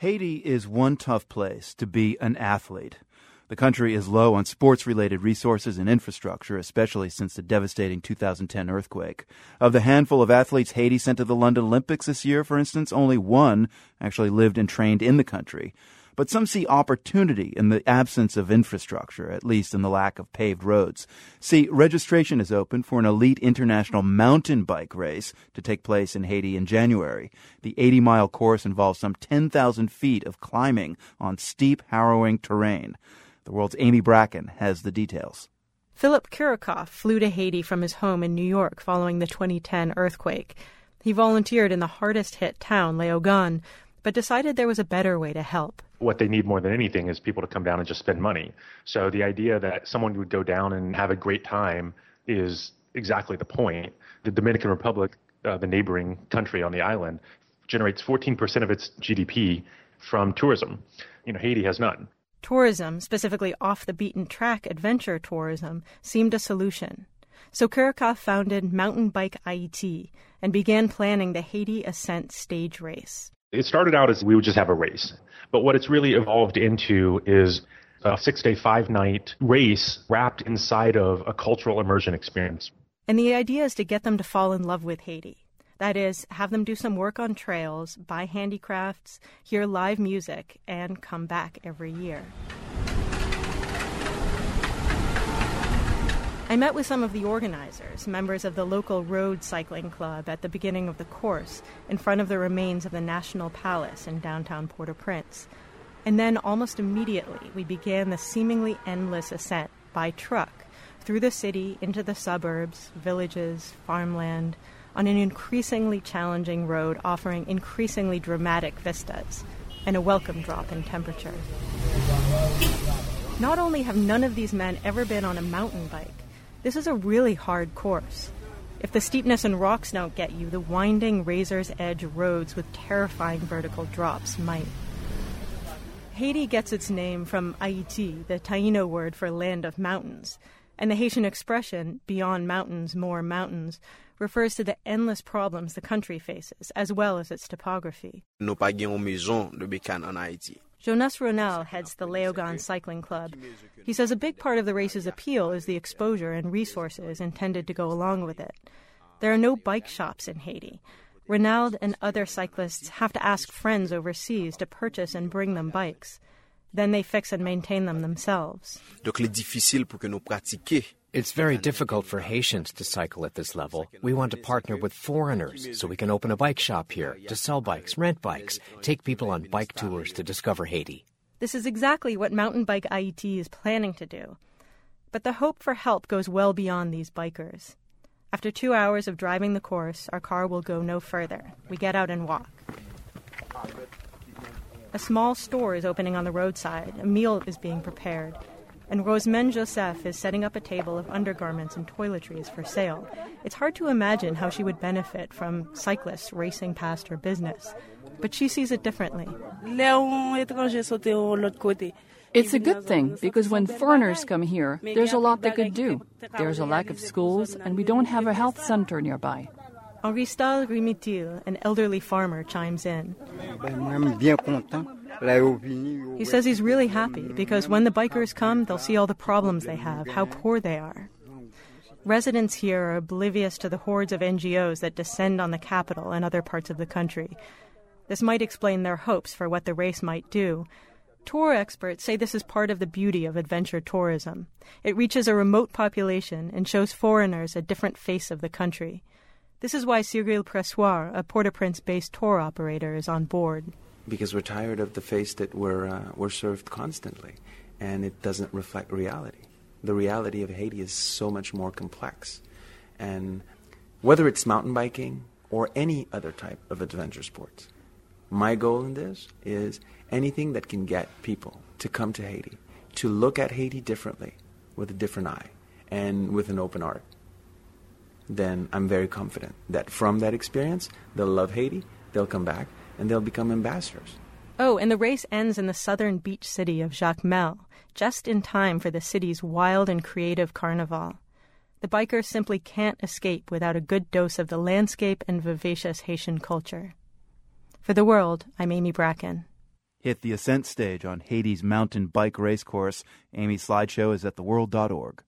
Haiti is one tough place to be an athlete. The country is low on sports related resources and infrastructure, especially since the devastating 2010 earthquake. Of the handful of athletes Haiti sent to the London Olympics this year, for instance, only one actually lived and trained in the country. But some see opportunity in the absence of infrastructure, at least in the lack of paved roads. See, registration is open for an elite international mountain bike race to take place in Haiti in January. The 80 mile course involves some 10,000 feet of climbing on steep, harrowing terrain. The world's Amy Bracken has the details. Philip Kiracofe flew to Haiti from his home in New York following the 2010 earthquake. He volunteered in the hardest hit town, Léogâne, but decided there was a better way to help what they need more than anything is people to come down and just spend money. So the idea that someone would go down and have a great time is exactly the point. The Dominican Republic, uh, the neighboring country on the island, generates 14% of its GDP from tourism. You know, Haiti has none. Tourism, specifically off the beaten track adventure tourism, seemed a solution. So Kiracofe founded Mountain Bike IET and began planning the Haiti Ascent stage race. It started out as we would just have a race. But what it's really evolved into is a six day, five night race wrapped inside of a cultural immersion experience. And the idea is to get them to fall in love with Haiti. That is, have them do some work on trails, buy handicrafts, hear live music, and come back every year. I met with some of the organizers, members of the local road cycling club, at the beginning of the course, in front of the remains of the National Palace in downtown Port au Prince. And then, almost immediately, we began the seemingly endless ascent by truck through the city into the suburbs, villages, farmland, on an increasingly challenging road offering increasingly dramatic vistas and a welcome drop in temperature. Not only have none of these men ever been on a mountain bike, this is a really hard course. If the steepness and rocks don't get you, the winding razor's edge roads with terrifying vertical drops might. Haiti gets its name from Ayiti, the Taino word for land of mountains, and the Haitian expression, beyond mountains, more mountains, refers to the endless problems the country faces, as well as its topography. Jonas Ronel heads the Léogâne Cycling Club. He says a big part of the race's appeal is the exposure and resources intended to go along with it. There are no bike shops in Haiti. Ronald and other cyclists have to ask friends overseas to purchase and bring them bikes. Then they fix and maintain them themselves. It's very difficult for Haitians to cycle at this level. We want to partner with foreigners so we can open a bike shop here to sell bikes, rent bikes, take people on bike tours to discover Haiti. This is exactly what Mountain Bike Haiti is planning to do. But the hope for help goes well beyond these bikers. After two hours of driving the course, our car will go no further. We get out and walk. A small store is opening on the roadside. A meal is being prepared and Rosemène Joseph is setting up a table of undergarments and toiletries for sale. It's hard to imagine how she would benefit from cyclists racing past her business, but she sees it differently. It's a good thing because when foreigners come here, there's a lot they could do. There's a lack of schools, and we don't have a health center nearby. Henri Stahl Rimitil, an elderly farmer, chimes in. He says he's really happy because when the bikers come, they'll see all the problems they have, how poor they are. Residents here are oblivious to the hordes of NGOs that descend on the capital and other parts of the country. This might explain their hopes for what the race might do. Tour experts say this is part of the beauty of adventure tourism. It reaches a remote population and shows foreigners a different face of the country. This is why Cyril Pressoir, a Port au Prince based tour operator, is on board. Because we're tired of the face that we're, uh, we're served constantly, and it doesn't reflect reality. The reality of Haiti is so much more complex. And whether it's mountain biking or any other type of adventure sports, my goal in this is anything that can get people to come to Haiti, to look at Haiti differently, with a different eye, and with an open heart then I'm very confident that from that experience, they'll love Haiti, they'll come back, and they'll become ambassadors. Oh, and the race ends in the southern beach city of Jacmel, just in time for the city's wild and creative carnival. The bikers simply can't escape without a good dose of the landscape and vivacious Haitian culture. For the world, I'm Amy Bracken. hit the ascent stage on Haiti's mountain bike race course. Amy's slideshow is at theworld.org.